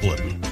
Brooklyn.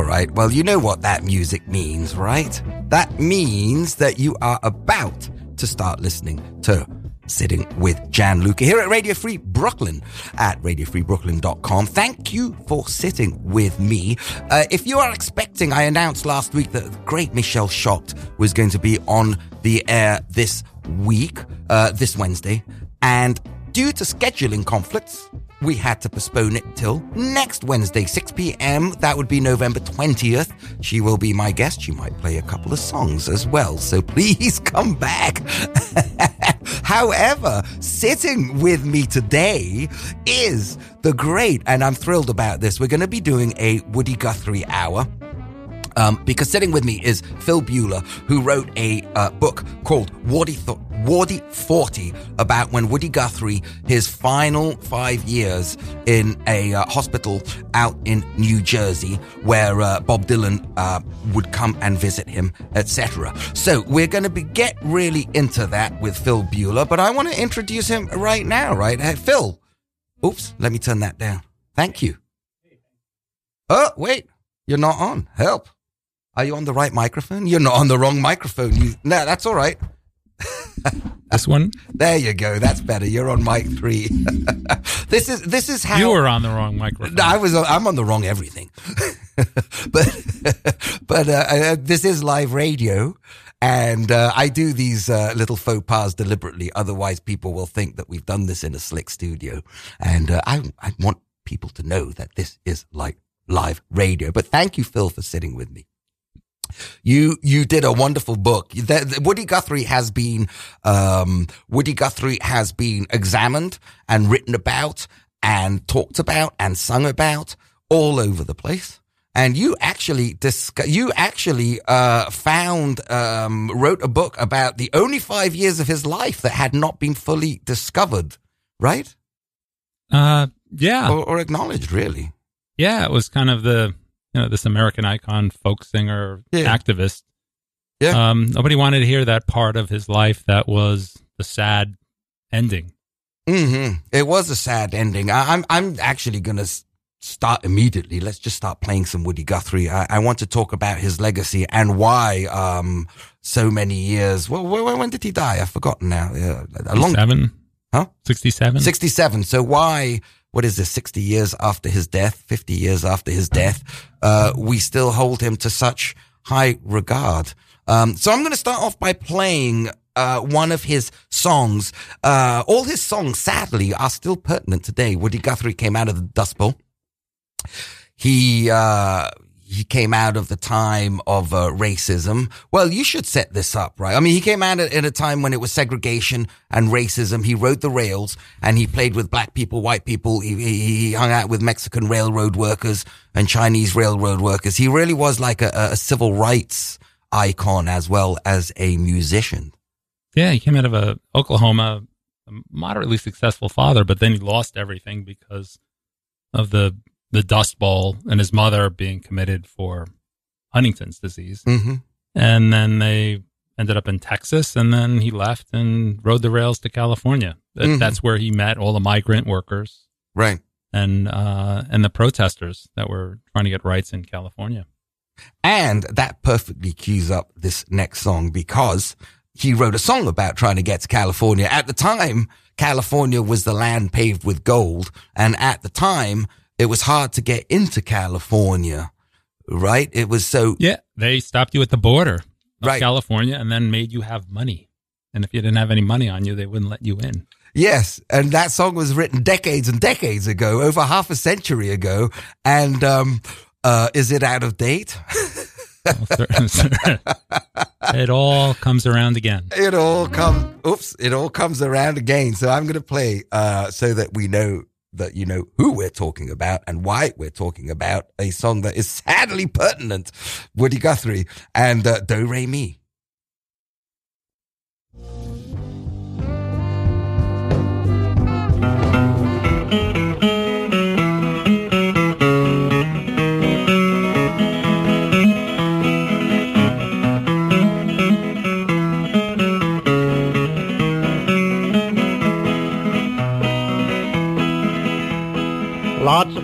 All right. Well, you know what that music means, right? That means that you are about to start listening to Sitting with Gianluca here at Radio Free Brooklyn at radiofreebrooklyn.com. Thank you for sitting with me. Uh, if you are expecting, I announced last week that great Michelle Shocked was going to be on the air this week, uh, this Wednesday, and due to scheduling conflicts, we had to postpone it till next Wednesday, 6 p.m. That would be November 20th. She will be my guest. She might play a couple of songs as well. So please come back. However, sitting with me today is the great, and I'm thrilled about this. We're going to be doing a Woody Guthrie hour. Um, because sitting with me is Phil Buehler, who wrote a uh, book called Woody, Th- Woody 40 about when Woody Guthrie, his final five years in a uh, hospital out in New Jersey, where uh, Bob Dylan uh, would come and visit him, etc. So we're going to get really into that with Phil Buehler, but I want to introduce him right now, right? Hey, Phil. Oops, let me turn that down. Thank you. Oh, wait, you're not on. Help. Are you on the right microphone? You're not on the wrong microphone. You, no, that's all right. This one? There you go. That's better. You're on mic three. this is this is how You were on the wrong microphone. I was. I'm on the wrong everything. but but uh, uh, this is live radio, and uh, I do these uh, little faux pas deliberately. Otherwise, people will think that we've done this in a slick studio, and uh, I I want people to know that this is like live radio. But thank you, Phil, for sitting with me. You you did a wonderful book. Woody Guthrie has been um, Woody Guthrie has been examined and written about and talked about and sung about all over the place. And you actually discuss, you actually uh, found um, wrote a book about the only five years of his life that had not been fully discovered, right? Uh, yeah, Or, or acknowledged, really. yeah. It was kind of the you know this American icon, folk singer, Yeah. activist. Yeah. Um, nobody wanted to hear that part of his life that was the sad ending. hmm It was a sad ending. I, I'm I'm actually gonna start immediately. Let's just start playing some Woody Guthrie. I, I want to talk about his legacy and why um so many years. Well, when, when did he die? I've forgotten now. Yeah, a long Seven, Huh? Sixty-seven. 67. So why, what is this, 60 years after his death, 50 years after his death, uh, we still hold him to such high regard. Um, so I'm going to start off by playing, uh, one of his songs. Uh, all his songs, sadly, are still pertinent today. Woody Guthrie came out of the Dust Bowl. He, uh, he came out of the time of uh, racism. Well, you should set this up, right? I mean, he came out at, a time when it was segregation and racism. He rode the rails and he played with black people, white people. He, he, he hung out with Mexican railroad workers and Chinese railroad workers. He really was like a, a civil rights icon as well as a musician. Yeah, he came out of a Oklahoma, a moderately successful father, but then he lost everything because of the the Dust Bowl and his mother being committed for Huntington's disease. Mm-hmm. And then they ended up in Texas, and then he left and rode the rails to California. That, Mhm. That's where he met all the migrant workers Right. and uh, and the protesters that were trying to get rights in California. And that perfectly cues up this next song because he wrote a song about trying to get to California. At the time, California was the land paved with gold. And at the time, it was hard to get into California, right? It was so, Yeah, they stopped you at the border of Right. California and then made you have money. And if you didn't have any money on you, they wouldn't let you in. yes. And that song was written decades and decades ago, over half a century ago. And, um, uh, is it out of date? it all comes around again. It all comes. Oops! It all comes around again. So I'm going to play uh, so that we know that you know who we're talking about and why we're talking about a song that is sadly pertinent. Woody Guthrie and uh, Do Re Mi.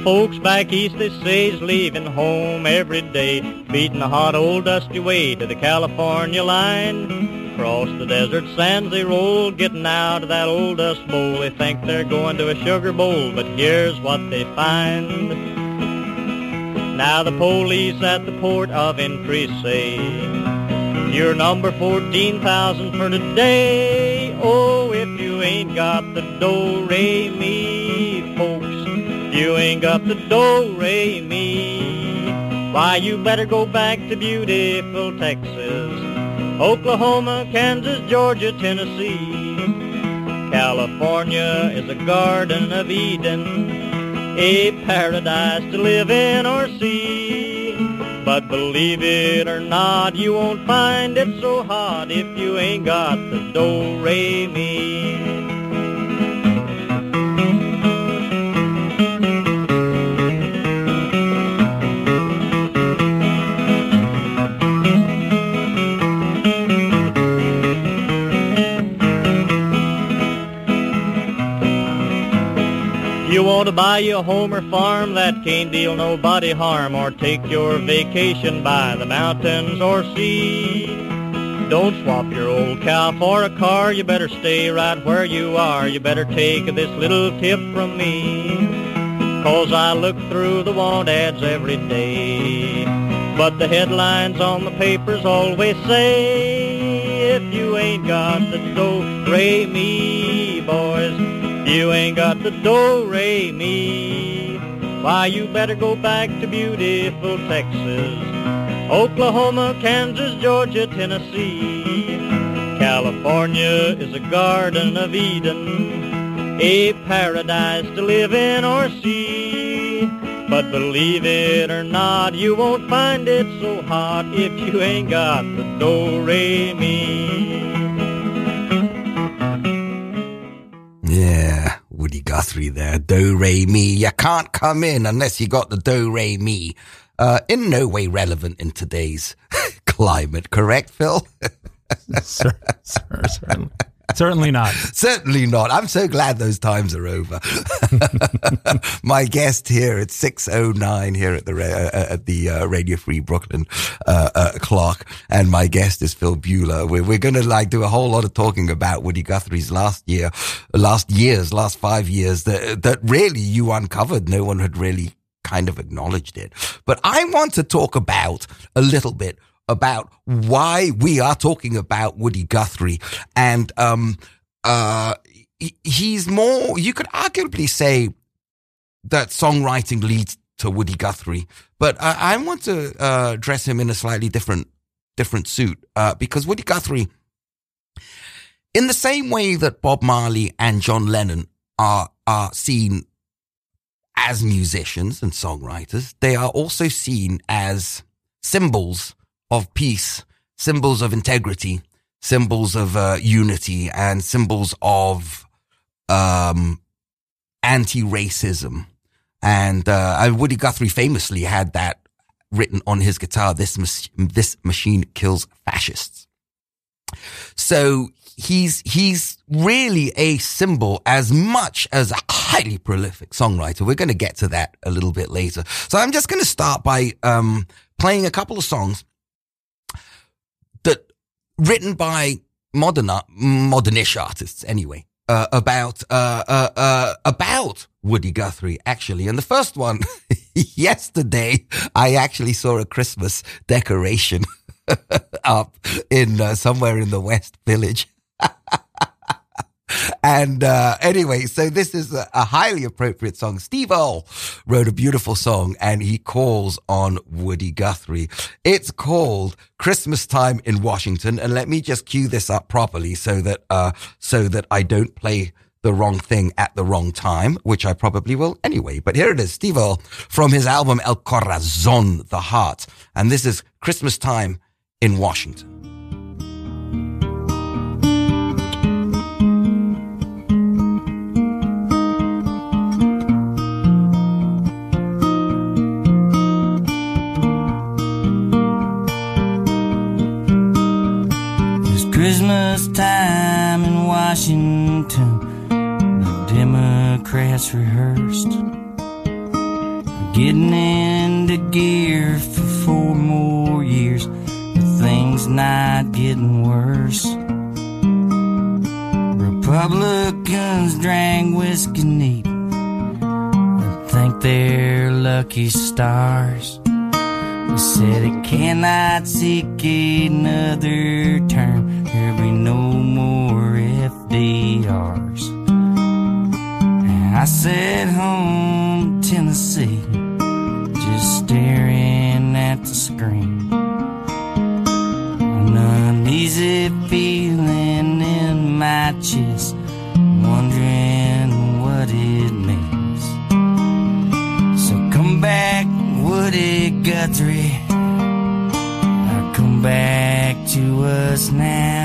Folks back east, they say, is leaving home every day, beating the hot old dusty way to the California line. Across the desert sands they roll, getting out of that old dust bowl. They think they're going to a sugar bowl, but here's what they find. Now the police at the port of entry say, you're number 14,000 for today. Oh, if you ain't got the do-re-mi, folks, you ain't got the do-re-mi. Why, you better go back to beautiful Texas, Oklahoma, Kansas, Georgia, Tennessee. California is a garden of Eden, a paradise to live in or see. But believe it or not, you won't find it so hot if you ain't got the do-re-mi. You want to buy you a home or farm that can't deal nobody harm or take your vacation by the mountains or sea. Don't swap your old cow for a car. You better stay right where you are. You better take this little tip from me. Cause I look through the want ads every day. But the headlines on the papers always say, if you ain't got the do-re-mi, boys, you ain't got the do-re-mi. Why, you better go back to beautiful Texas, Oklahoma, Kansas, Georgia, Tennessee. California is a garden of Eden, a paradise to live in or see. But believe it or not, you won't find it so hot if you ain't got the do-re-mi. Yeah, Woody Guthrie there. Do re mi. You can't come in unless you got the do re mi. Uh, in no way relevant in today's climate, correct, Phil? Sir, sir, certainly. Certainly not. Certainly not. I'm so glad those times are over. My guest here at 6.09 here at the, uh, at the uh, Radio Free Brooklyn uh, uh, clock. And my guest is Phil Buehler. We're, we're going to like do a whole lot of talking about Woody Guthrie's last year, last years, last five years that, that really you uncovered. No one had really kind of acknowledged it. But I want to talk about a little bit about why we are talking about Woody Guthrie. And, um, uh, he's more, you could arguably say that songwriting leads to Woody Guthrie, but I, I want to, uh, dress him in a slightly different, different suit, uh, because Woody Guthrie, in the same way that Bob Marley and John Lennon are, are seen as musicians and songwriters, they are also seen as symbols of peace, symbols of integrity, symbols of uh, unity, and symbols of um, anti-racism. And uh, Woody Guthrie famously had that written on his guitar. This this machine kills fascists. So he's he's really a symbol as much as a highly prolific songwriter. We're going to get to that a little bit later. So I'm just going to start by um, playing a couple of songs written by modern art, modernish artists anyway uh, about uh, uh, uh, about Woody Guthrie actually. And the first one yesterday, I actually saw a Christmas decoration up in uh, somewhere in the West Village. And uh, anyway, so this is a, a highly appropriate song. Steve Earle wrote a beautiful song and he calls on Woody Guthrie. It's called Christmas Time in Washington. And let me just cue this up properly so that, uh, so that I don't play the wrong thing at the wrong time, which I probably will anyway. But here it is, Steve Earle from his album El Corazon, The Heart. And this is Christmas Time in Washington. Christmas time in Washington, the Democrats rehearsed. Getting into gear for four more years, but things not getting worse. Republicans drank whiskey neat and think they're lucky stars. They said it cannot seek another term. There'll be no more FDRs. And I sat home, Tennessee, just staring at the screen. An uneasy feeling in my chest, wondering what it means. So come back, Woody Guthrie. Come back to us now.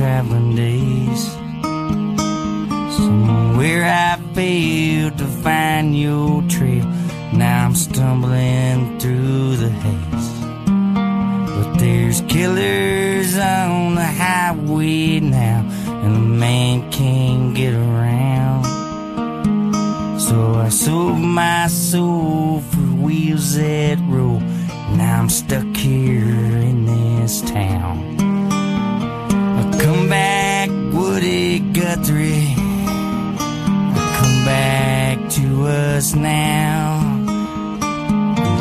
Traveling to us now.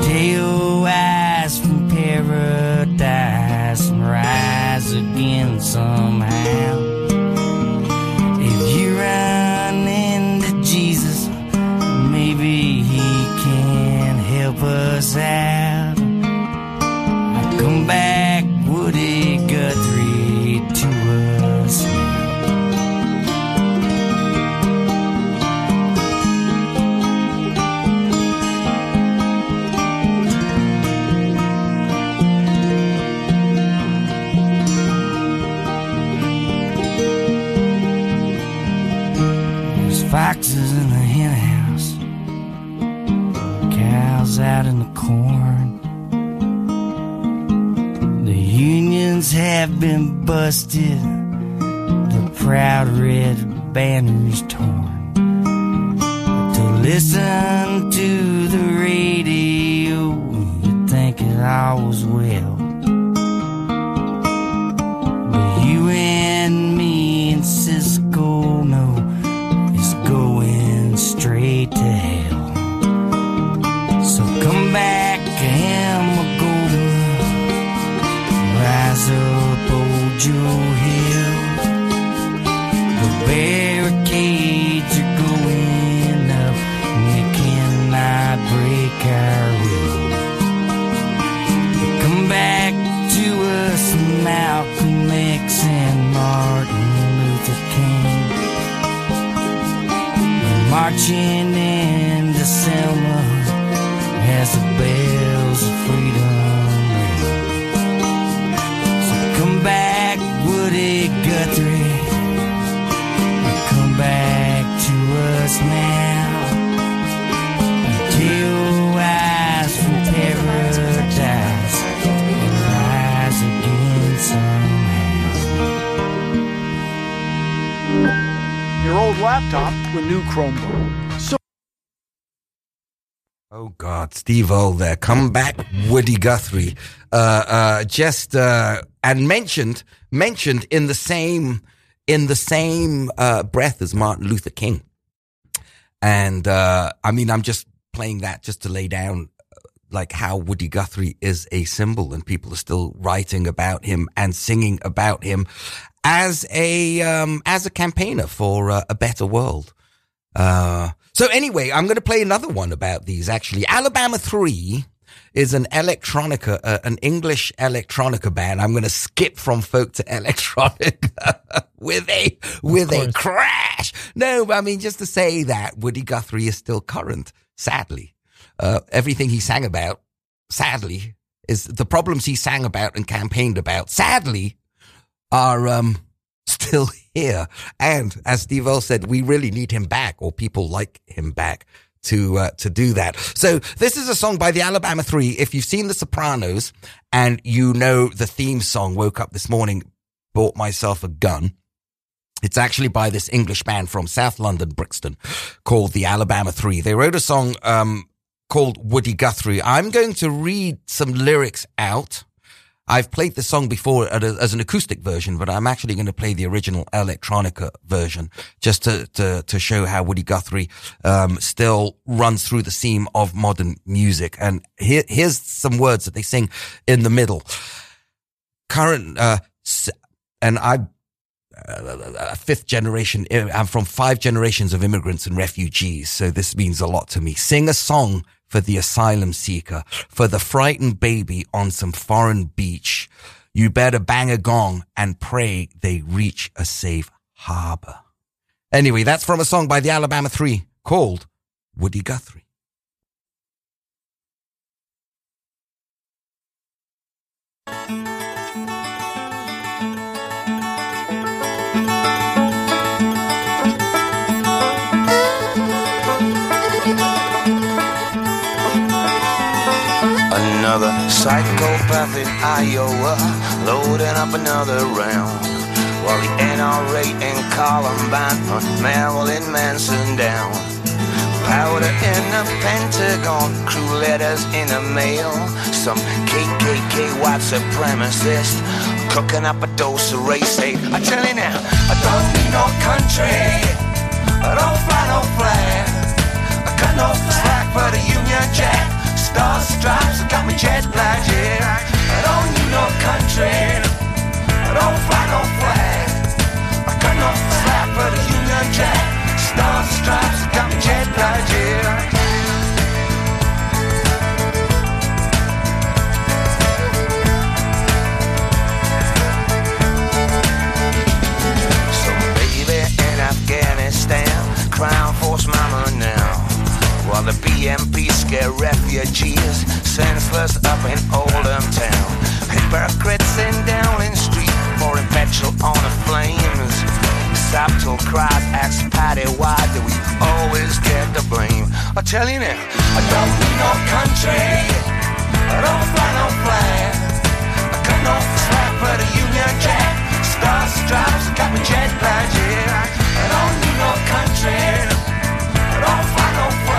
Your eyes from paradise and rise again somehow. Busted, the proud red banners torn. To listen to the radio, you think it all was We're So Oh God, Steve Earle there. Come back, Woody Guthrie. Uh, uh, just, uh, and mentioned, mentioned in the same, in the same, uh, breath as Martin Luther King. And, uh, I mean, I'm just playing that just to lay down uh, like how Woody Guthrie is a symbol and people are still writing about him and singing about him as a, um, as a campaigner for uh, a better world. Uh, so anyway, I'm going to play another one about these actually. Alabama 3 is an electronica, uh, an English electronica band. I'm going to skip from folk to electronic with a, with a crash. No, I mean, just to say that Woody Guthrie is still current, sadly. Uh, everything he sang about, sadly, is the problems he sang about and campaigned about, sadly, are, um, still here. And as Steve Earle said, we really need him back or people like him back to uh, to do that. So this is a song by the Alabama 3. If you've seen The Sopranos and you know the theme song woke up this morning bought myself a gun. It's actually by this English band from South London, Brixton, called the Alabama 3. They wrote a song um, called Woody Guthrie. I'm going to read some lyrics out I've played the song before as an acoustic version, but I'm actually going to play the original electronica version just to, to, to show how Woody Guthrie, um, still runs through the seam of modern music. And here, here's some words that they sing in the middle. Current, uh, and I, uh, fifth generation, I'm from five generations of immigrants and refugees. So this means a lot to me. Sing a song for the asylum seeker, for the frightened baby on some foreign beach. You better bang a gong and pray they reach a safe harbor. Anyway, that's from a song by the Alabama Three called Woody Guthrie. Another psychopath in Iowa, loading up another round. While the NRA and Columbine hunt Marilyn Manson down. Powder in the Pentagon, crew letters in the mail. Some KKK white supremacist cooking up a dose of race hate. I tell you now, I don't need no country. I don't fly no flag. I got no slack for the Union Jack. Star stripes got me jet black, yeah. I don't need no country. I don't fly no flag. I got no slack for the Union Jack. Star stripes got me jet black, yeah. BNP scare refugees senseless up in Oldham town. Hypocrites in Downing Street pouring petrol on the flames. Subtle cries ask Patty, why do we always get the blame? I tell you now, I don't need no country. I don't fly no flag. I got no slack for the Union Jack. Star stripes got me jet black, yeah. I don't need no country. I don't fly no flag.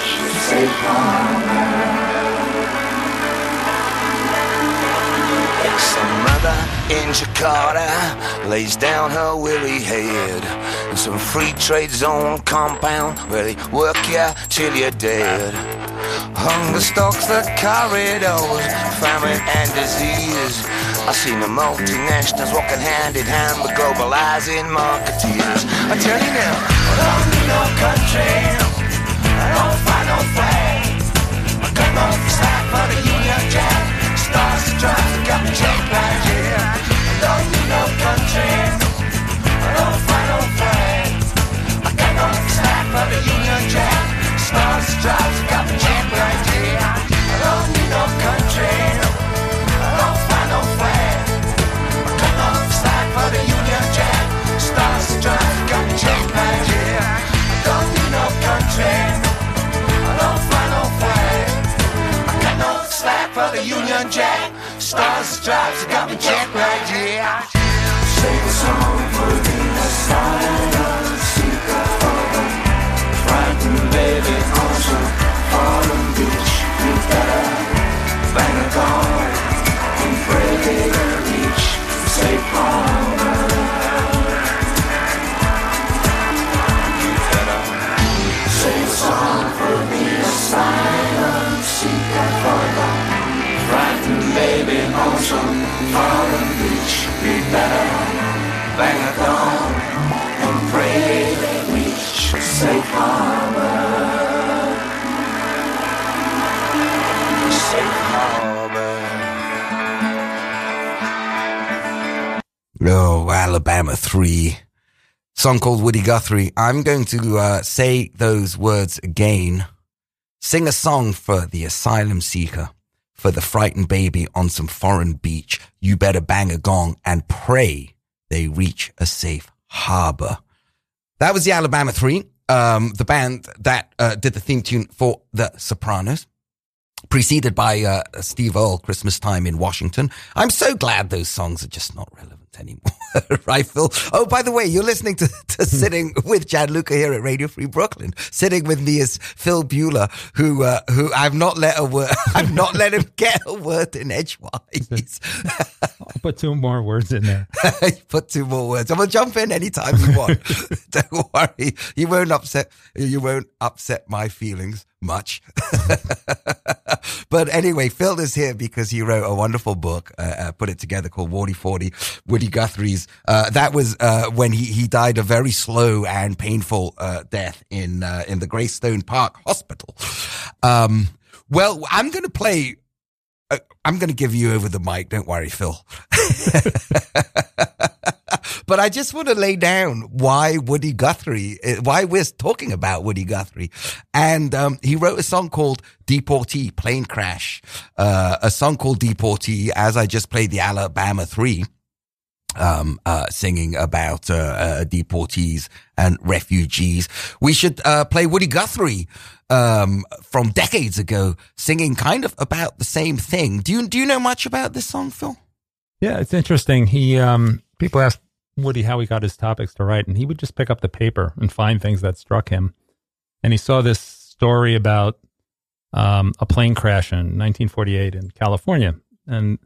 in Jakarta lays down her weary head in some free trade zone compound where they work you till you're dead. Hunger stalks the corridors, famine and disease. I seen the multinationals walking hand in hand with globalizing marketeers. I tell you now, I don't need no country, no got My grandma was for the Union Jack. Stars and stripes got me choked right here. I don't need no country. I don't no the Union Jack. Stars and stripes got me. I don't need no country. Union Jack. Stars, stripes, got me checked right, yeah. Sing a song for the asylum better and pray Alabama 3. Song called Woody Guthrie. I'm going to uh, say those words again. Sing a song for the asylum seeker, for the frightened baby on some foreign beach. You better bang a gong and pray they reach a safe harbor. That was the Alabama 3, um, the band that uh, did the theme tune for The Sopranos preceded by uh, Steve Earle, Christmas Time in Washington. I'm so glad those songs are just not relevant anymore, right, Phil? Oh, by the way, you're listening to, to Sitting with Gianluca here at Radio Free Brooklyn. Sitting with me is Phil Buehler, who uh, who I've not let a word, I've not let him get a word in edgewise. I'll put two more words in there. Put two more words. I'm gonna jump in anytime you want. Don't worry, you won't upset you won't upset my feelings much. But anyway, Phil is here because he wrote a wonderful book, uh, uh, put it together called Wardy Forty, Woody Guthrie's. Uh, that was uh, when he, he died a very slow and painful uh, death in uh, in the Greystone Park Hospital. Um, well, I'm going to play. I'm going to give you over the mic. Don't worry, Phil. but I just want to lay down why Woody Guthrie, uh, why we're talking about Woody Guthrie. And um, he wrote a song called Deportee, Plane Crash, uh, a song called Deportee, as I just played the Alabama 3 um, uh, singing about uh, uh, deportees and refugees. We should uh, play Woody Guthrie um, from decades ago, singing kind of about the same thing. Do you do you know much about this song, Phil? Yeah, it's interesting. He um, people ask Woody how he got his topics to write, and he would just pick up the paper and find things that struck him. And he saw this story about um, a plane crash in 1948 in California, and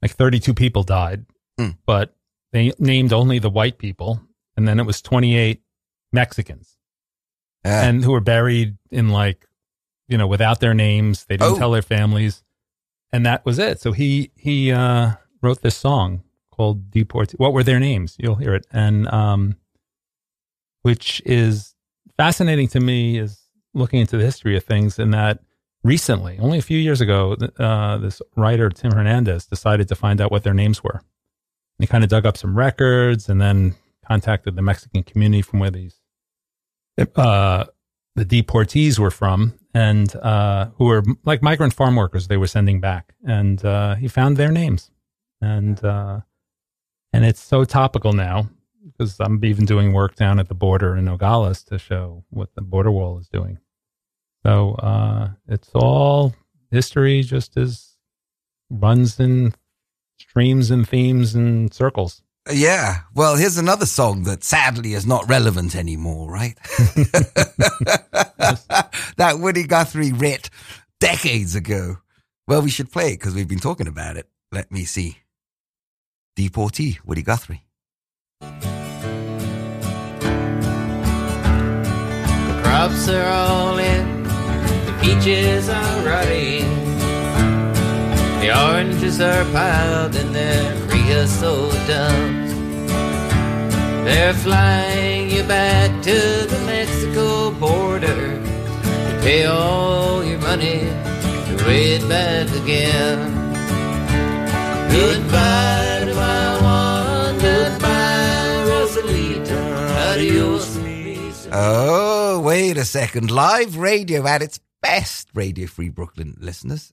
like 32 people died, Mm. but they named only the white people, and then it was 28 Mexicans, Yeah. and who were buried in like, you know, without their names. They didn't Oh. tell their families, and that was it. So he he uh, wrote this song "Deport." What were their names? You'll hear it, and um, which is fascinating to me is looking into the history of things. In that recently, only a few years ago, uh, this writer Tim Hernandez decided to find out what their names were. And he kind of dug up some records and then contacted the Mexican community from where these uh, the deportees were from, and uh, who were like migrant farm workers. They were sending back, and uh, he found their names, and uh, and it's so topical now because I'm even doing work down at the border in Nogales to show what the border wall is doing. So uh, it's all history, just as runs in streams and themes and circles. Yeah. Well, here's another song that sadly is not relevant anymore, right? that Woody Guthrie writ decades ago. Well, we should play it because we've been talking about it. Let me see. Deportee, Woody Guthrie. The crops are all in, the peaches are rotting, the oranges are piled in their creosote dumps. They're flying you back to the Mexico border to pay all your money to raid back again. Goodbye Oh, wait a second. Live radio at its best, Radio Free Brooklyn listeners.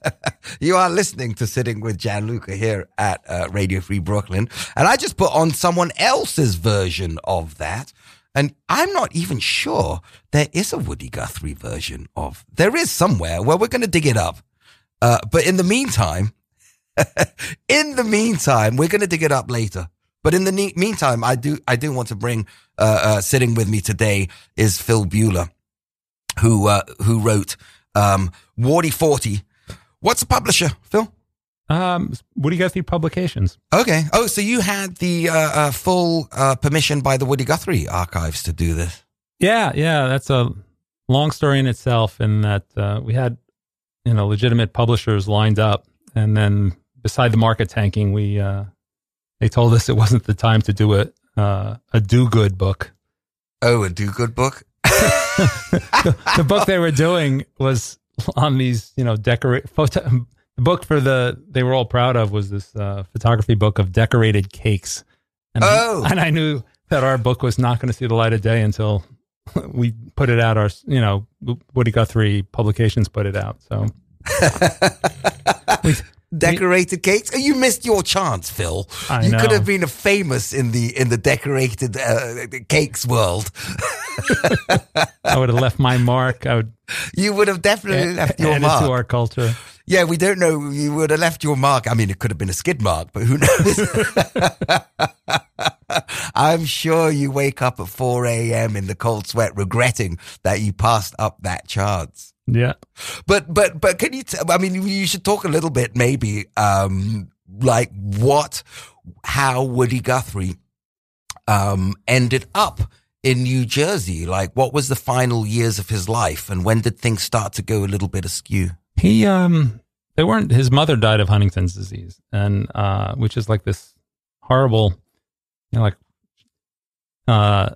you are listening to Sitting with Gianluca here at uh, Radio Free Brooklyn. And I just put on someone else's version of that. And I'm not even sure there is a Woody Guthrie version of. There is somewhere. Well, we're going to dig it up. Uh, but in the meantime, in the meantime, we're going to dig it up later. But in the ne- meantime, I do I do want to bring uh, uh, sitting with me today is Phil Buehler, who uh, who wrote um, Wardy Forty. What's a publisher, Phil? Um, Woody Guthrie Publications. Okay. Oh, so you had the uh, uh, full uh, permission by the Woody Guthrie archives to do this? Yeah, yeah, that's a long story in itself. In that uh, we had, you know, legitimate publishers lined up, and then beside the market tanking, we uh, they told us it wasn't the time to do a uh, a do good book. Oh, a do good book. the, the book they were doing was on these, you know, decorate photo. The book for the they were all proud of was this uh, photography book of decorated cakes. And Oh. I, and I knew that our book was not going to see the light of day until we put it out. Our, you know, Woody Guthrie Publications put it out. So we, Decorated cakes. You missed your chance, Phil. I you could have been a famous in the in the decorated uh, cakes world. I would have left my mark. I would You would have definitely left your mark. to our culture. yeah, we don't know. You would have left your mark. I mean, it could have been a skid mark, but who knows? I'm sure you wake up at 4 a.m. in the cold sweat, regretting that you passed up that chance. Yeah. But but but can you? T- I mean, you should talk a little bit, maybe, um, like what, how Woody Guthrie, um, ended up in New Jersey. Like, what was the final years of his life, and when did things start to go a little bit askew? He um they weren't his mother died of Huntington's disease and uh which is like this horrible you know like uh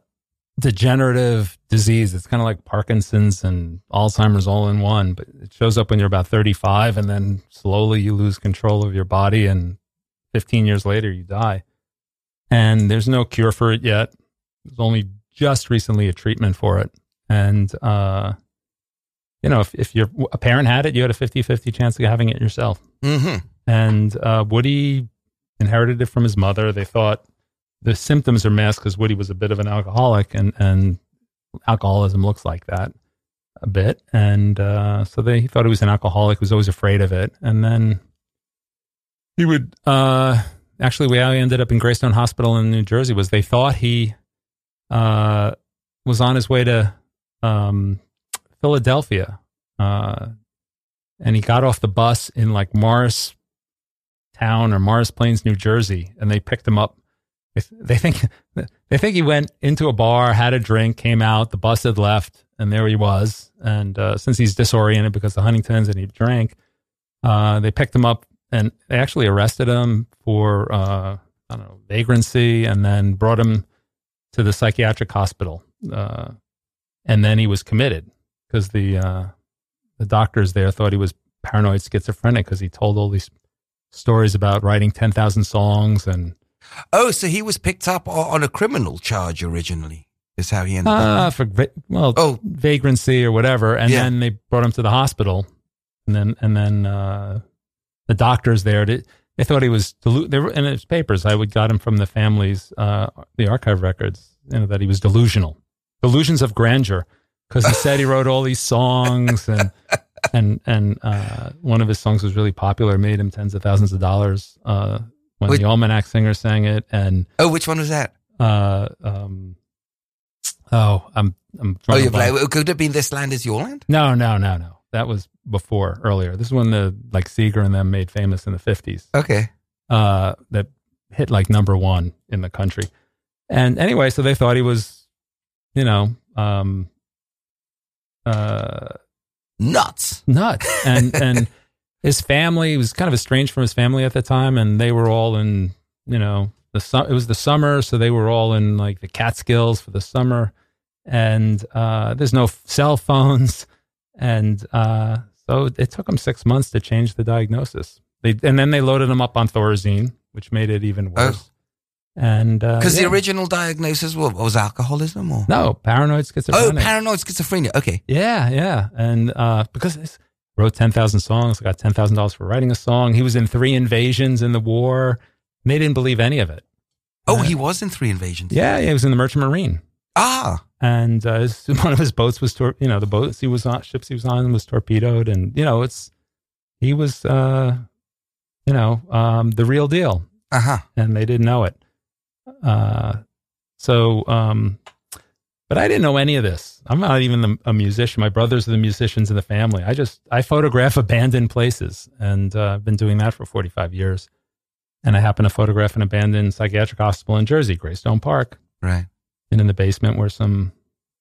degenerative disease. It's kind of like Parkinson's and Alzheimer's all in one, but it shows up when you're about 35 and then slowly you lose control of your body and 15 years later you die. And there's no cure for it yet. There's only just recently a treatment for it. And uh you know, if, if you're a parent had it, you had a 50 50 chance of having it yourself. Mm-hmm. And uh, Woody inherited it from his mother. They thought the symptoms are masked because Woody was a bit of an alcoholic, and, and alcoholism looks like that a bit. And uh, so they he thought he was an alcoholic, was always afraid of it. And then he would uh, actually, we how he ended up in Greystone Hospital in New Jersey was they thought he uh, was on his way to um, Philadelphia. Uh, and he got off the bus in like Morris Town or Morris Plains, New Jersey, and they picked him up. They, think they think he went into a bar, had a drink, came out. The bus had left, and there he was. And uh, since he's disoriented because of Huntington's and he drank, uh, they picked him up and they actually arrested him for uh, I don't know vagrancy, and then brought him to the psychiatric hospital. Uh, and then he was committed because the uh, the doctors there thought he was paranoid schizophrenic because he told all these stories about writing 10,000 songs and Oh, so he was picked up on a criminal charge originally. Is how he ended uh, up. for well Oh. vagrancy or whatever and Yeah. then they brought him to the hospital and then and then uh, the doctors there they thought he was delu- they were in his papers I would got him from the family's uh, the archive records you know that he was delusional delusions of grandeur because he said he wrote all these songs and and and uh, one of his songs was really popular made him tens of thousands of dollars uh, when Wait. the almanac singer sang it and Oh, which one was that? uh, um, oh I'm I'm Oh, you're like, could it have been This Land Is Your Land? No, no, no, no. That was before, earlier. This is when the like Seeger and them made famous in the fifties. Okay. Uh, that hit like number one in the country. And anyway, so they thought he was, you know, um, uh, Nuts. nuts. And and his family was kind of estranged from his family at the time, and they were all in, you know, the su- it was the summer, so they were all in like the Catskills for the summer, and uh, there's no f- cell phones, and uh, so it took him six months to change the diagnosis. They and then they loaded him up on Thorazine, which made it even worse. And Because uh, yeah. the original diagnosis was, was alcoholism or? no paranoid schizophrenia. Oh, paranoid schizophrenia. Okay. Yeah, yeah, and uh, because wrote ten thousand songs, got ten thousand dollars for writing a song. He was in three invasions in the war. And they didn't believe any of it. Oh, Uh, he was in three invasions. Yeah, yeah, he was in the Merchant Marine, Ah. and uh, his, one of his boats was, tor- you know, the boats he was on, ships he was on was torpedoed, and you know, it's he was, uh, you know, um, the real deal, Uh huh. and they didn't know it. Uh, so, um, but I didn't know any of this. I'm not even the, a musician. My brothers are the musicians in the family. I just I photograph abandoned places, and uh, I've been doing that for 45 years. And I happen to photograph an abandoned psychiatric hospital in Jersey, Greystone Park, Right. and in the basement were some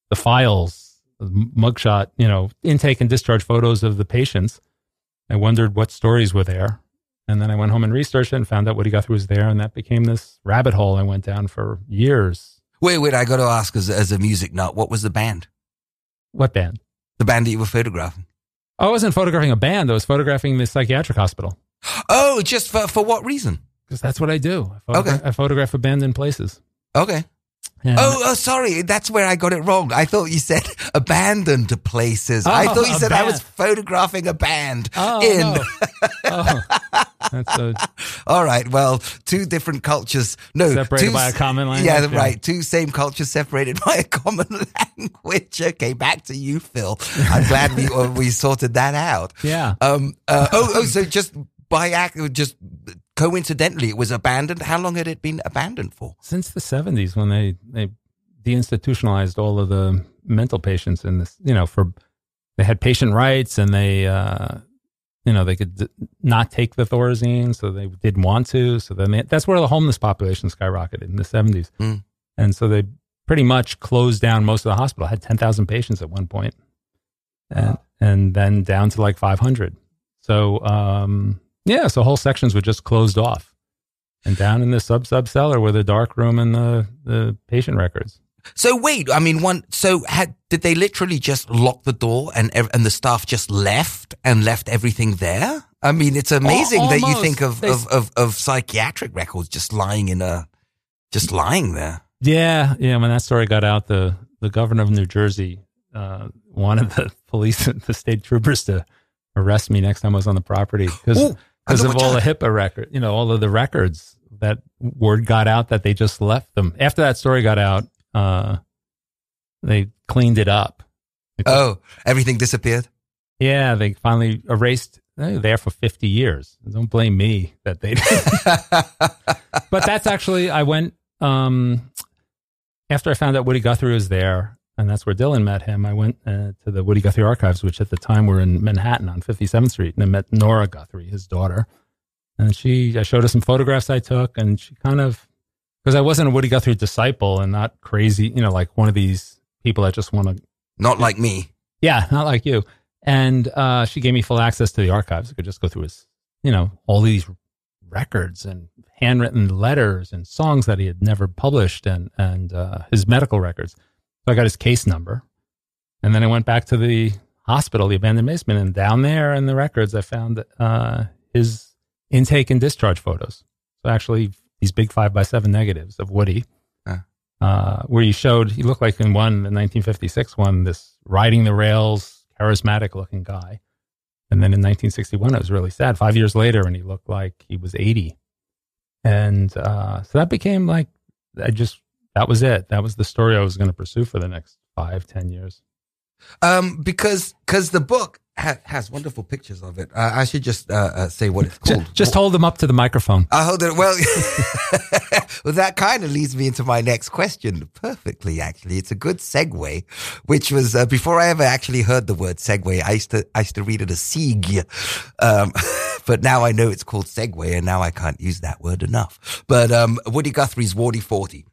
the files, mugshot, you know, intake and discharge photos of the patients. I wondered what stories were there. And then I went home and researched it and found out Woody Guthrie was there. And that became this rabbit hole I went down for years. Wait, wait. I got to ask, as as a music nut, what was the band? What band? The band that you were photographing? I wasn't photographing a band. I was photographing the psychiatric hospital Oh, just for for what reason? because that's what I do. I photograph, Okay. I photograph abandoned places. Okay. And- Oh, oh, sorry. That's where I got it wrong. I thought you said abandoned places. I Oh, thought you said I was photographing a band Oh, in. no. oh, that's a, All right. Well, two different cultures. No, Separated two by a common language, Yeah, yeah. right. Two same cultures separated by a common language. Okay, back to you, Phil. I'm glad we uh, we sorted that out. yeah. Um. Uh, oh. Oh. So just by act, just coincidentally, it was abandoned. How long had it been abandoned for? since the 70s when they they deinstitutionalized all of the mental patients in this you know for they had patient rights and they uh you know they could d- not take the thorazine so they didn't want to so then they, that's where the homeless population skyrocketed in the 70s Mm. and so they pretty much closed down most of the hospital. Had 10,000 patients at one point. And and then down to like 500 so um yeah so whole sections were just closed off. And down in the sub sub cellar were the dark room and the the patient records. So wait, I mean, one. So had did they literally just lock the door and and the staff just left and left everything there? I mean, it's amazing that you think of, They- of, of of psychiatric records just lying in a just lying there. Yeah, yeah. When that story got out, the the governor of New Jersey uh, wanted the police, the state troopers, to arrest me next time I was on the property because because of all the HIPAA record, you know, all of the records that word got out that they just left them after that story got out. Uh, they cleaned it up. Oh, everything disappeared. yeah, they finally erased. They were there for fifty years. Don't blame me that they. Did. But that's actually I went um, after I found out Woody Guthrie was there, and that's where Dylan met him. I went uh, to the Woody Guthrie archives, which at the time were in Manhattan on 57th Street, and I met Nora Guthrie, his daughter. And she, I showed her some photographs I took, and she kind of, because I wasn't a Woody Guthrie disciple and not crazy, you know, like one of these people that just want to Not like me. yeah, not like you. And uh, she gave me full access to the archives. I could just go through his, you know, all these records and handwritten letters and songs that he had never published and and uh, his medical records. So I got his case number, and then I went back to the hospital, the abandoned basement, and down there in the records, I found uh, his intake and discharge photos. So actually, these big five by seven negatives of Woody. Huh. uh, where he showed he looked like in one the 1956 one this riding the rails charismatic looking guy. And then in 1961 it was really sad. Five years later and he looked like he was 80 and uh, so that became like i just that was it. That was the story i was going to pursue for the next five ten years. Um, because because the book ha- has wonderful pictures of it. Uh, I should just uh, uh, say what it's called. just, just hold them up to the microphone I hold it. Well, well, that kind of leads me into my next question perfectly. Actually, it's a good segue, which was uh, before I ever actually heard the word segue. I used to I used to read it as sieg, um, but now I know it's called segue, and now I can't use that word enough. But um, Woody Guthrie's Wardy Forty.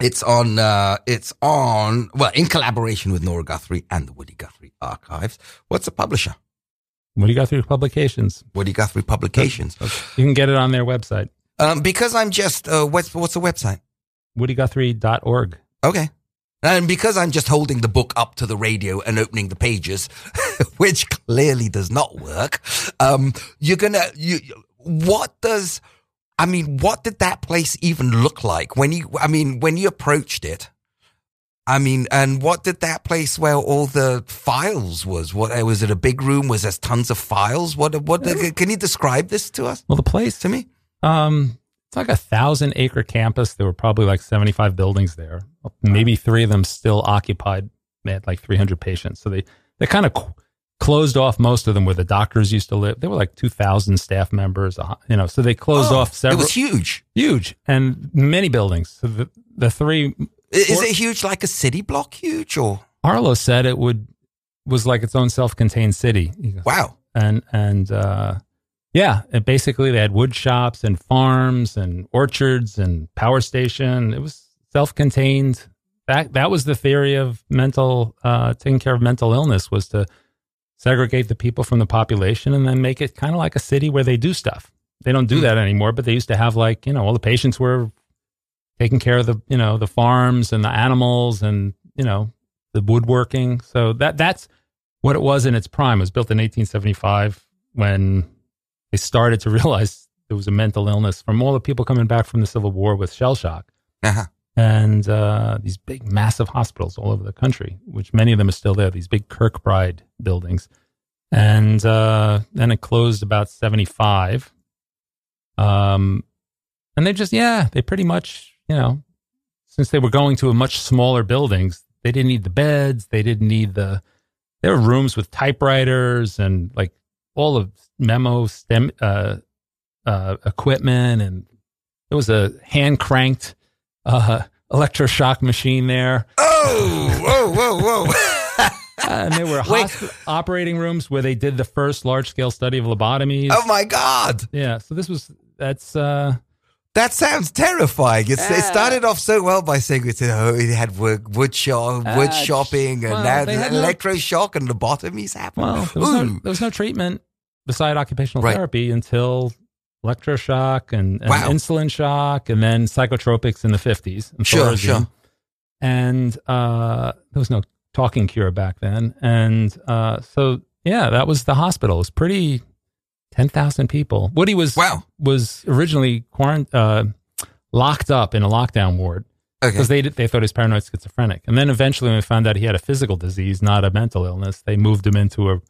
It's on. Uh, it's on. Well, in collaboration with Nora Guthrie and the Woody Guthrie Archives. What's the publisher? what do you got through publications Woody Guthrie Publications. you can get it on their website Um, because I'm just. Uh, what's what's the website? woodyguthrie.org Okay. And because I'm just holding the book up to the radio and opening the pages, which clearly does not work, um, you're gonna, you, what does, I mean, what did that place even look like when you, I mean, when you approached it? I mean, and what did that place where all the files was? What was it? A big room? Was there tons of files? What? What? Can you describe this to us? well the place To me? Um, it's like a thousand acre campus. There were probably like 75 buildings there. Maybe three of them still occupied. They had like 300 patients. So they, they kind of, closed off most of them where the doctors used to live. There were like 2,000 staff members, you know, so they closed Oh, off several. It was huge. huge and many buildings. So the, the three, Is Or- it huge like a city block huge or? Arlo said it would, was like its own self contained city. Wow. and and uh, yeah, and basically they had wood shops and farms and orchards and power station. It was self-contained. That that was the theory of mental uh, taking care of mental illness was to segregate the people from the population and then make it kind of like a city where they do stuff. They don't do that anymore, but they used to have like you know all the patients were taking care of the you know the farms and the animals and you know the woodworking. So that that's what it was in its prime. It was built in 1875 when they started to realize there was a mental illness from all the people coming back from the Civil War with shell shock Uh-huh. And uh, these big, massive hospitals all over the country, which many of them are still there. These big Kirkbride buildings, and uh, then it closed about 75. Um, and they just yeah, they pretty much you know, since they were going to a much smaller buildings, they didn't need the beds, they didn't need the there were rooms with typewriters and like all of memo stem uh, uh, equipment, and there was a hand cranked uh, electroshock machine there, Oh, whoa, whoa, whoa. and there were Wait. hospi- operating rooms where they did the first large scale study of lobotomies. oh my God. Yeah, so this was that's uh, That sounds terrifying. It's, it started off so well by saying it, oh, it had wood, wood, shop, wood Uh, shopping, and well, now they the had no- electroshock and lobotomies happen. well, there was, no, there was no treatment beside occupational Right. therapy until electroshock and, and Wow. insulin shock, and then psychotropics in the fifties. Sure, sure. and uh, there was no talking cure back then. And uh, so, yeah, that was the hospital. It was pretty ten thousand people. Woody was Wow. was originally quarant- uh, locked up in a lockdown ward Okay. because they they thought he was paranoid schizophrenic. And then eventually, when they found out he had a physical disease, not a mental illness, they moved him into a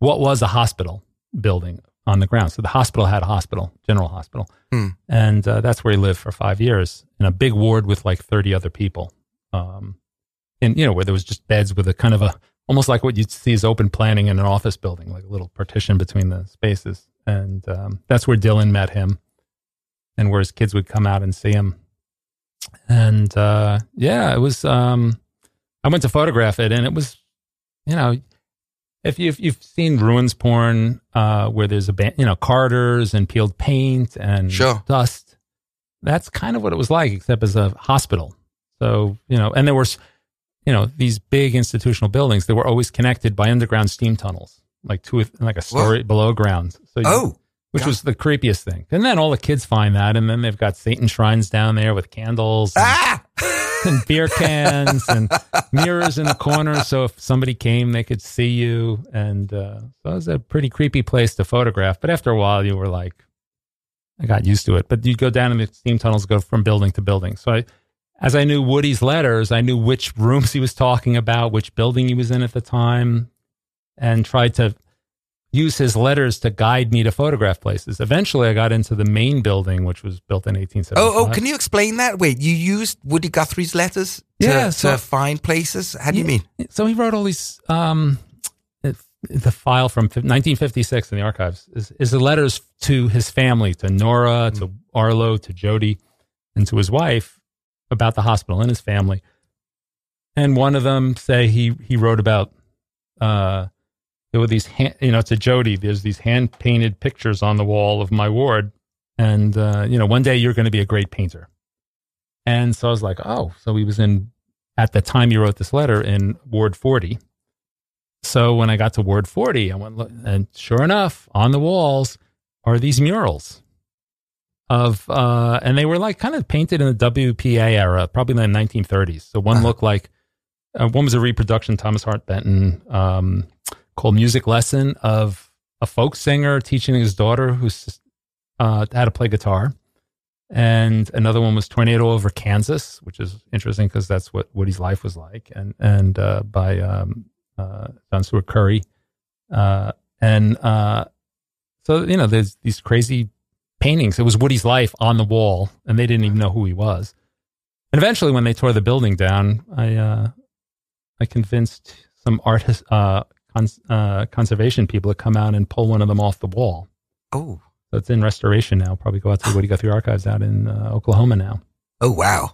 what was a hospital building on the ground. So the hospital had a hospital, general hospital, Hmm. and uh, that's where he lived for five years in a big ward with like thirty other people. Um, and you know where there was just beds with a kind of a almost like what you'd see as open planning in an office building, like a little partition between the spaces. And um, that's where Dylan met him, and where his kids would come out and see him. And uh, yeah, it was. Um, I went to photograph it, and it was, you know, if you've you've seen ruins porn, uh, where there's a ba- you know corridors and peeled paint and Sure. dust, that's kind of what it was like, except as a hospital. So you know, and there was, you know, these big institutional buildings. that were always connected by underground steam tunnels, like two, like a story below ground. So you- oh, which was the creepiest thing. And then all the kids find that, and then they've got Satan shrines down there with candles and, ah! and beer cans and mirrors in the corner, so if somebody came, they could see you. And uh, so it was a pretty creepy place to photograph. But after a while, you were like, I got used to it. But you'd go down in the steam tunnels, go from building to building. So I, as I knew Woody's letters, I knew which rooms he was talking about, which building he was in at the time, and tried to use his letters to guide me to photograph places. Eventually, I got into the main building, which was built in 1875. Oh, oh, can you explain that? Wait, you used Woody Guthrie's letters to, Yeah, so- to find places? How do you mean? So he wrote all these. Um, the file from 1956 in the archives is, is the letters to his family, to Nora, to Arlo, to Jody, and to his wife about the hospital and his family. And one of them say he he wrote about uh, there were these hand, you know it's a Jody. There's these hand painted pictures on the wall of my ward, and uh, you know one day you're going to be a great painter. And so I was like, oh, so he was in at the time he wrote this letter in Ward 40. So when I got to Ward 40, I went, look, and sure enough, on the walls are these murals of, uh, and they were like kind of painted in the WPA era, probably in the 1930s. So one Uh-huh. looked like, uh, one was a reproduction, Thomas Hart Benton, um, called Music Lesson of a folk singer teaching his daughter who's, uh, how to play guitar. And another one was Tornado Over Kansas, which is interesting because that's what Woody's life was like, and and uh, by um, uh, John Steuart Curry, uh, and uh, so you know there's these crazy paintings. It was Woody's life on the wall, and they didn't even know who he was. And eventually, when they tore the building down, I uh, I convinced some artist uh, cons- uh, conservation people to come out and pull one of them off the wall. Oh, So it's in restoration now. Probably go out to the Woody Guthrie Archives out in uh, Oklahoma now. oh wow.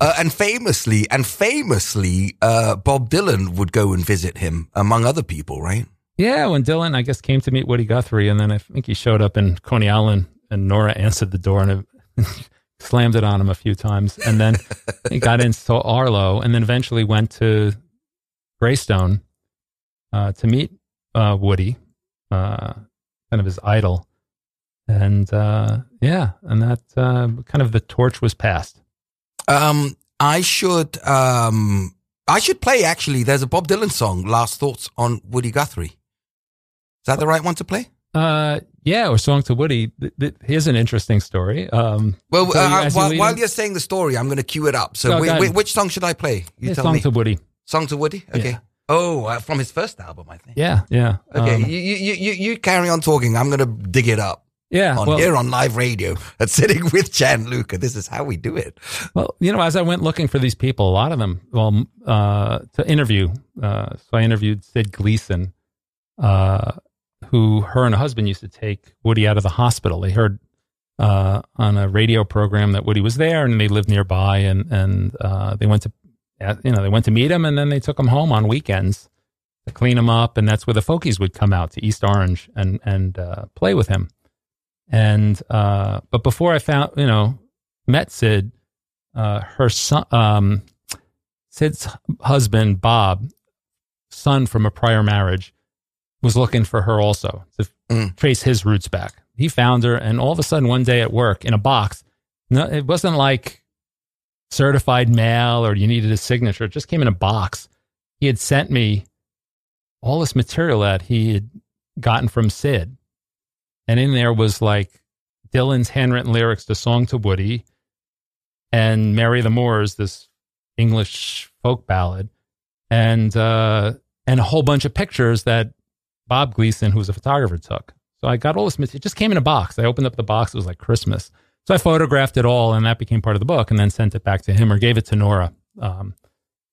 Uh, and famously, and famously, uh, Bob Dylan would go and visit him, among other people, right? Yeah, when Dylan, I guess, came to meet Woody Guthrie, and then I think he showed up in Coney Island, and Nora answered the door and slammed it on him a few times, and then he got into Arlo, and then eventually went to Greystone uh, to meet uh, Woody, uh, kind of his idol, and uh, yeah, and that uh, kind of the torch was passed. Um, I should, um, I should play actually. There's a Bob Dylan song, Last Thoughts on Woody Guthrie. Is that the right one to play? Uh, yeah, or song to Woody. Th- th- here's an interesting story. Um, Well, so uh, as you while, while you're saying the story, I'm going to cue it up. So, ahead. which song should I play? You yeah, tell song me. to Woody. song to Woody. Okay. Yeah. Oh, uh, from his first album, I think. Yeah, yeah. Okay, Um, you, you you you carry on talking. I'm going to dig it up yeah. on well, here on live radio at Sitting with Gianluca. This is how we do it. Well, you know, as I went looking for these people, a lot of them, well, uh, to interview, uh, so I interviewed Sid Gleason, uh, who her and her husband used to take Woody out of the hospital. They heard uh, on a radio program that Woody was there, and they lived nearby, and and uh, they went to, you know, they went to meet him, and then they took him home on weekends to clean him up, and that's where the Fokies would come out to East Orange and and uh, play with him. And uh, but before I found, you know, met Sid, uh, her son, um, Sid's husband, Bob, son from a prior marriage, was looking for her also to Mm. trace his roots back. He found her, and all of a sudden, one day at work in a box, no, it wasn't like certified mail or you needed a signature. It just came in a box. He had sent me all this material that he had gotten from Sid. And in there was like Dylan's handwritten lyrics to Song to Woody and Mary the Moors, this English folk ballad, and uh, and a whole bunch of pictures that Bob Gleason, who was a photographer, took. So I got all this material. It just came in a box. I opened up the box. It was like Christmas. So I photographed it all, and that became part of the book, and then sent it back to him or gave it to Nora um,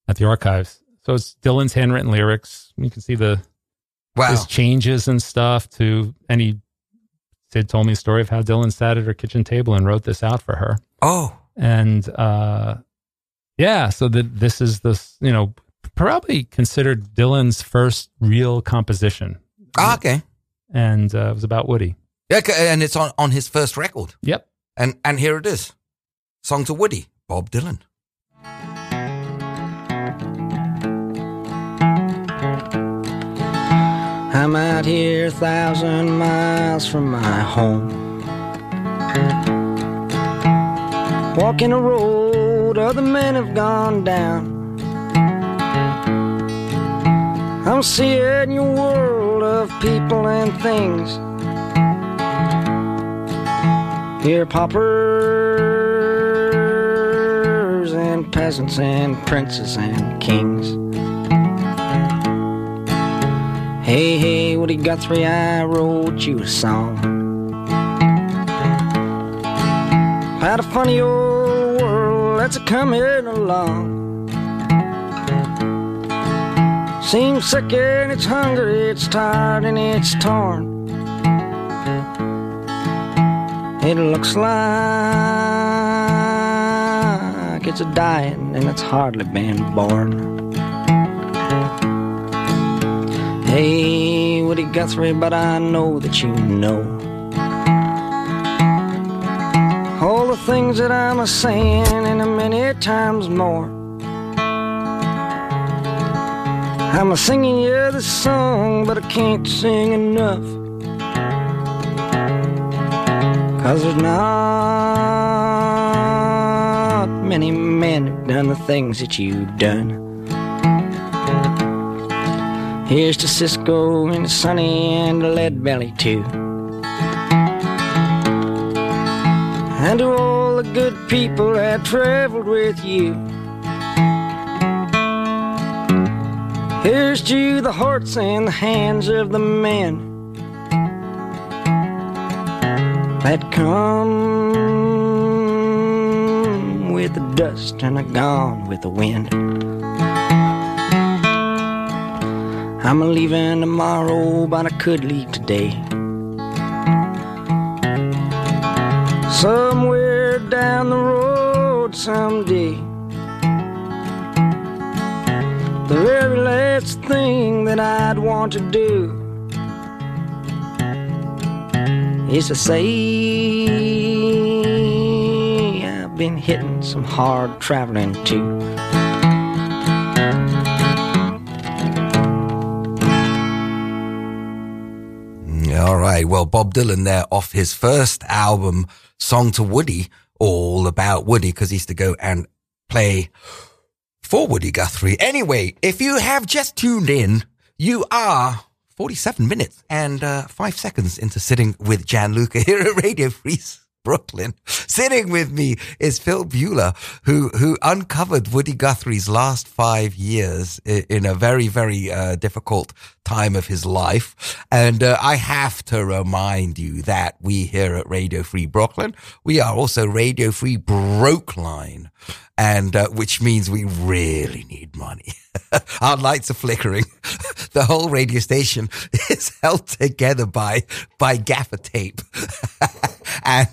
at the archives. So it's Dylan's handwritten lyrics. You can see the Wow. his changes and stuff to any. Sid told me a story of how Dylan sat at her kitchen table and wrote this out for her. Oh, And uh yeah, so that this is this, you know, probably considered Dylan's first real composition. ah, okay. And uh, it was about Woody. Yeah, and it's on on his first record. Yep. And and here it is, song to Woody, Bob Dylan. I'm out here a thousand miles from my home. Walking a road other men have gone down. I'm seeing your world of people and things. Here, paupers and peasants and princes and kings. Hey, hey, Woody Guthrie, I wrote you a song. About a funny old world that's a coming along. Seems sick and it's hungry, it's tired and it's torn. It looks like it's a dying and it's hardly been born. Hey, Woody Guthrie, but I know that you know all the things that I'm a saying and a many times more. I'm a singing you this song, but I can't sing enough. Cause there's not many men who've done the things that you've done. Here's to Cisco and Sonny and Lead Belly too. And to all the good people that traveled with you. Here's to the hearts and the hands of the men that come with the dust and are gone with the wind. I'm leaving tomorrow, but I could leave today. Somewhere down the road someday. The very last thing that I'd want to do is to say I've been hitting some hard traveling too. All right. Well, Bob Dylan there off his first album, Song to Woody, all about Woody, because he used to go and play for Woody Guthrie. Anyway, if you have just tuned in, you are 47 minutes and uh, five seconds into sitting with Gianluca here at Radio Free Brooklyn. Sitting with me is Phil Buehler, who who uncovered Woody Guthrie's last five years in a very very uh, difficult time of his life. And uh, I have to remind you that we here at Radio Free Brooklyn, we are also Radio Free Brokeline, and uh, which means we really need money. Our lights are flickering. the whole radio station is held together by by gaffer tape, and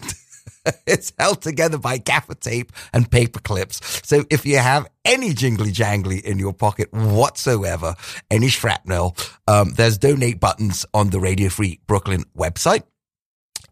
it's held together by gaffer tape and paper clips. So if you have any jingly jangly in your pocket whatsoever, any shrapnel, um, there's donate buttons on the Radio Free Brooklyn website.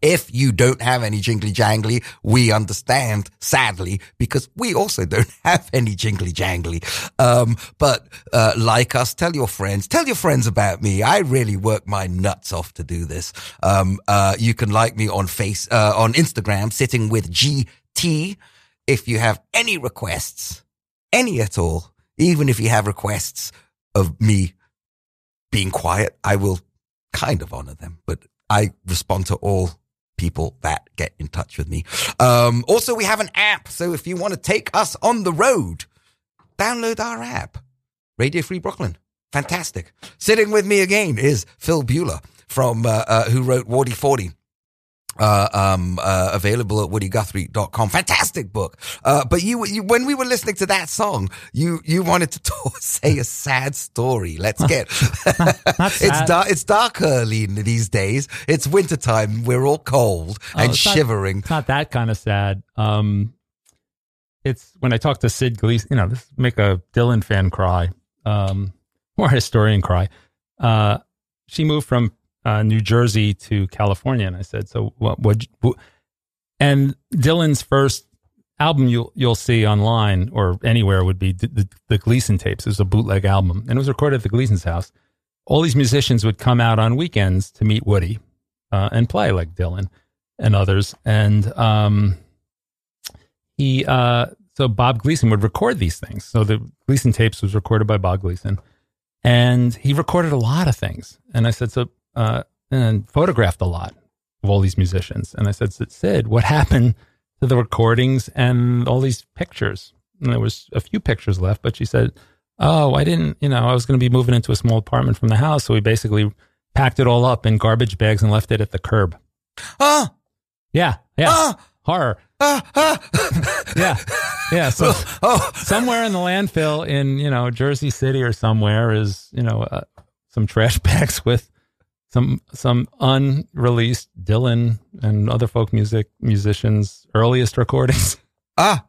If you don't have any jingly jangly, we understand, sadly, because we also don't have any jingly jangly. Um, but, uh, like us, tell your friends, tell your friends about me. I really work my nuts off to do this. Um, uh, you can like me on face, uh, on Instagram, sitting with GT. If you have any requests, any at all, even if you have requests of me being quiet, I will kind of honor them, but I respond to all people that get in touch with me. Um, also, we have an app. So if you want to take us on the road, download our app, Radio Free Brooklyn. Fantastic. Sitting with me again is Phil Buehler from, uh, uh, who wrote Wardy 40. Uh, um, uh, available at woodyguthrie.com. Fantastic book. Uh, but you, you, when we were listening to that song, you, you wanted to talk, say a sad story. Let's get, it's dark, it's dark early in these days. It's wintertime. We're all cold Oh, and it's not- shivering. It's not that kind of sad. Um, it's when I talk to Sid Gleason, you know, this make a Dylan fan cry, um, or a historian cry. Uh, she moved from uh, New Jersey to California, and I said, "So what? What?" And Dylan's first album you'll you'll see online or anywhere would be the, the, the Gleason tapes. It was a bootleg album, and it was recorded at the Gleason's house. All these musicians would come out on weekends to meet Woody uh, and play like Dylan and others. And um, he, uh, so Bob Gleason would record these things. So the Gleason tapes was recorded by Bob Gleason, and he recorded a lot of things. And I said, so, uh, and photographed a lot of all these musicians. And I said, Sid, what happened to the recordings and all these pictures? And there was a few pictures left, but she said, oh, I didn't, you know, I was going to be moving into a small apartment from the house. So we basically packed it all up in garbage bags and left it at the curb. Ah, Yeah. Yeah. ah, Horror. ah, ah. Yeah. Yeah. So oh, somewhere in the landfill in, you know, Jersey City or somewhere is, you know, uh, some trash bags with some, some unreleased Dylan and other folk music musicians' earliest recordings. ah.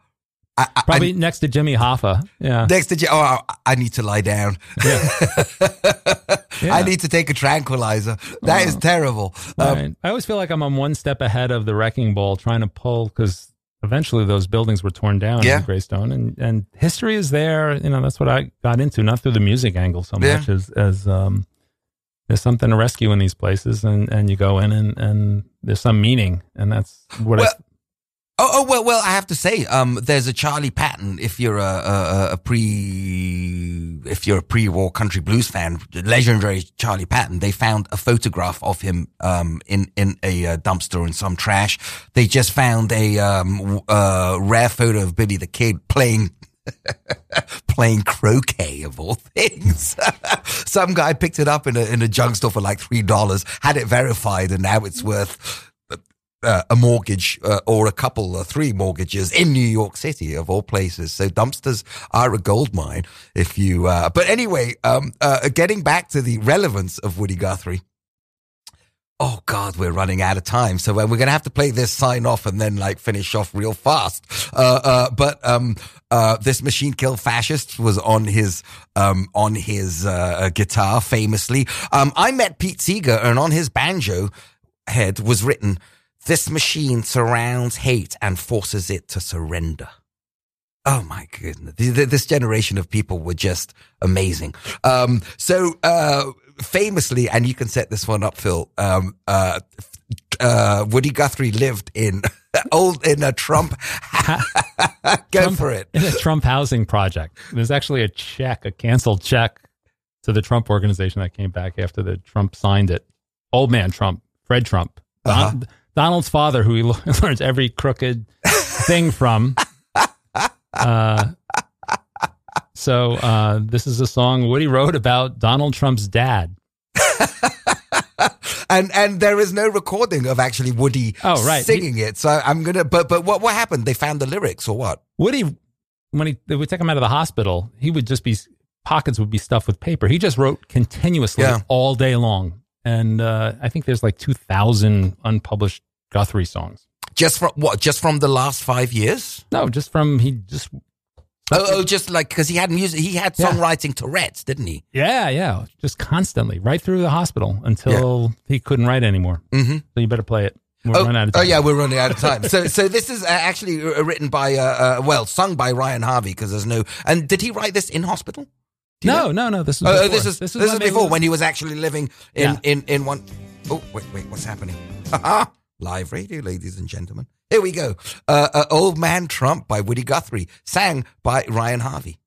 I, I, Probably next to Jimmy Hoffa. Yeah. Next to, oh, I need to lie down. Yeah. I need to take a tranquilizer. That is Oh. terrible. Um, I always feel like I'm on one step ahead of the wrecking ball trying to pull because eventually those buildings were torn down Yeah. in Greystone and, and history is there. You know, that's what I got into, not through the music angle so Yeah. much as, as, um, there's something to rescue in these places and, and you go in and, and there's some meaning and that's what Well, I, Oh, oh well, well. I have to say, um, there's a Charlie Patton. If you're a, a, a pre, if you're a pre-war country blues fan, legendary Charlie Patton. They found a photograph of him, um, in in a uh, dumpster in some trash. They just found a um, uh, rare photo of Billy the Kid playing. playing croquet of all things. Some guy picked it up in a in a junk store for like three dollars, had it verified, and now it's worth uh, a mortgage uh, or a couple or three mortgages in New York City of all places. So dumpsters are a gold mine. If you, uh, but anyway, um, uh, getting back to the relevance of Woody Guthrie. Oh God, we're running out of time. So uh, we're going to have to play this sign off and then like finish off real fast. Uh, uh, but, um, uh, this machine kill fascist was on his, um, on his, uh, guitar famously. Um, I met Pete Seeger and on his banjo head was written, this machine surrounds hate and forces it to surrender. Oh my goodness. This generation of people were just amazing. Um, so, uh, famously, and you can set this one up, Phil, um, uh, uh, Woody Guthrie lived in old, in a Trump. Go Trump- for it. in a Trump housing project. There's actually a check, a canceled check to the Trump organization that came back after the Trump signed it. Old man Trump, Fred Trump, Don- Uh-huh. Donald's father, who he learns every crooked thing from. Uh, so uh, this is a song Woody wrote about Donald Trump's dad. and and there is no recording of actually Woody Oh, right. singing it. So I'm gonna. But but what what happened? They found the lyrics or what? Woody, when he they would take him out of the hospital, he would just be pockets would be stuffed with paper. He just wrote continuously Yeah. all day long, and uh, I think there's like two thousand unpublished Guthrie songs. Just from what? Just from the last five years? No, just from he just Oh, oh just like because he had music. He had songwriting Tourette's, didn't he? yeah yeah just constantly right through the hospital until he couldn't write anymore. Mm-hmm. So you better play it. We're Oh, running out of oh yeah, we're running out of time. so so this is uh, actually uh, written by uh, uh well sung by Ryan Harvey because there's no. And did he write this in hospital? No no no this is Oh, oh, before. this is this, is before when he was actually living in Yeah. in in one oh wait wait what's happening? Live radio, ladies and gentlemen. Here we go. Uh, uh, Old Man Trump by Woody Guthrie, sang by Ryan Harvey.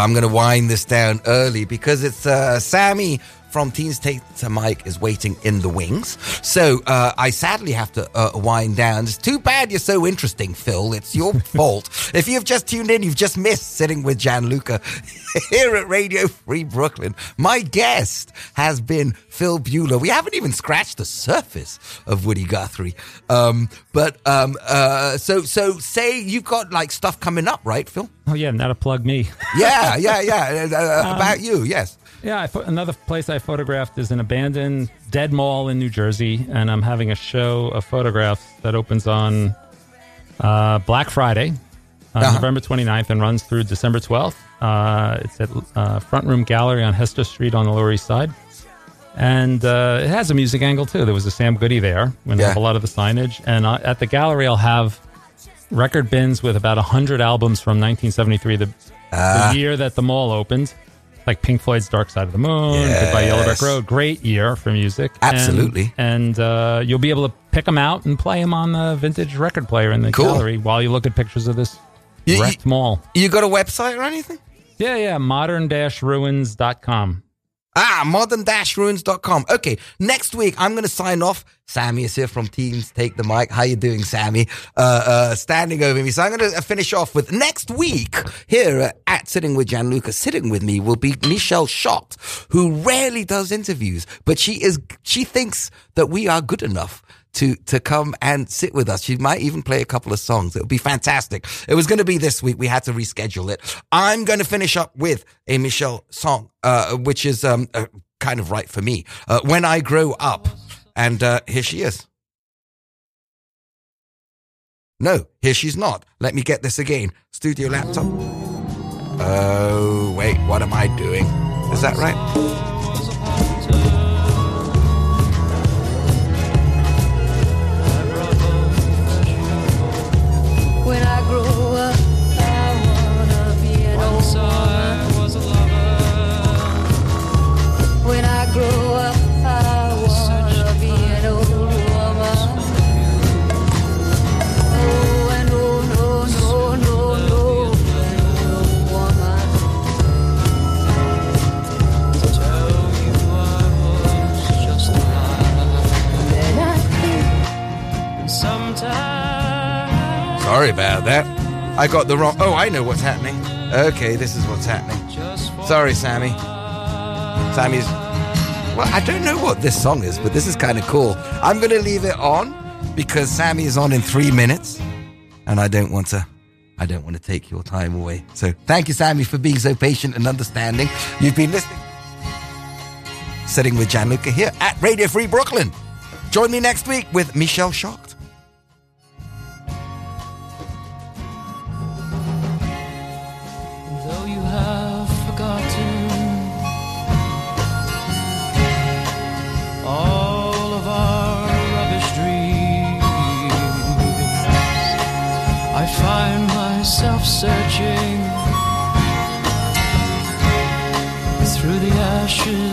I'm going to wind this down early because it's uh, Sammy from Teens Take to Mike is waiting in the wings. So uh, I sadly have to uh, wind down. It's too bad you're so interesting, Phil. It's your fault. If you've just tuned in, you've just missed sitting with Gianluca here at Radio Free Brooklyn. My guest has been Phil Buehler. We haven't even scratched the surface of Woody Guthrie. Um, but um, uh, so so say you've got like stuff coming up, right, Phil? Oh yeah, now to plug me. Yeah, yeah, yeah. Uh, about you, yes. Yeah, I another place I photographed is an abandoned dead mall in New Jersey, and I'm having a show of photographs that opens on uh, Black Friday, uh, Uh-huh. November 29th, and runs through December 12th. Uh, it's at uh, Front Room Gallery on Hester Street on the Lower East Side. And uh, it has a music angle too. There was a Sam Goody there, and have a lot of the signage. And uh, at the gallery, I'll have record bins with about 100 albums from 1973, the, Ah. the year that the mall opened. Like Pink Floyd's Dark Side of the Moon, Goodbye Yellow Brick Road. Great year for music. Absolutely. And, uh, you'll be able to pick them out and play them on the vintage record player in the Cool. gallery while you look at pictures of this you- wrecked mall. You got a website or anything? Yeah, yeah. Modern-ruins.com. Ah, modern-ruins.com. Okay, next week I'm going to sign off. Sammy is here from Teens Take the Mic. How you doing, Sammy? Uh, uh, standing over me. So I'm going to finish off with next week here uh, at Sitting with Gianluca. Sitting with me will be Michelle Shocked, who rarely does interviews, but she is, she thinks that we are good enough to to come and sit with us. She might even play a couple of songs. It would be fantastic. It was going to be this week. We had to reschedule it. I'm going to finish up with a Michelle song, uh, which is um, uh, kind of right for me. Uh, when I grow up, and uh, here she is. No, here she's not. Let me get this again. Studio laptop. Oh wait, what am I doing? Is that right? Grow up, I wanna be an old woman. Oh, an old, no, no, no, no, an old woman. And I think Sorry about that. I got the wrong. Oh, I know what's happening. Okay, this is what's happening. Sorry, Sammy. Sammy's. Well, I don't know what this song is, but this is kind of cool. I'm going to leave it on because Sammy is on in three minutes, and I don't want to. I don't want to take your time away. So thank you, Sammy, for being so patient and understanding. You've been listening. Sitting with Gianluca here at Radio Free Brooklyn. Join me next week with Michelle Shocked. Searching through the ashes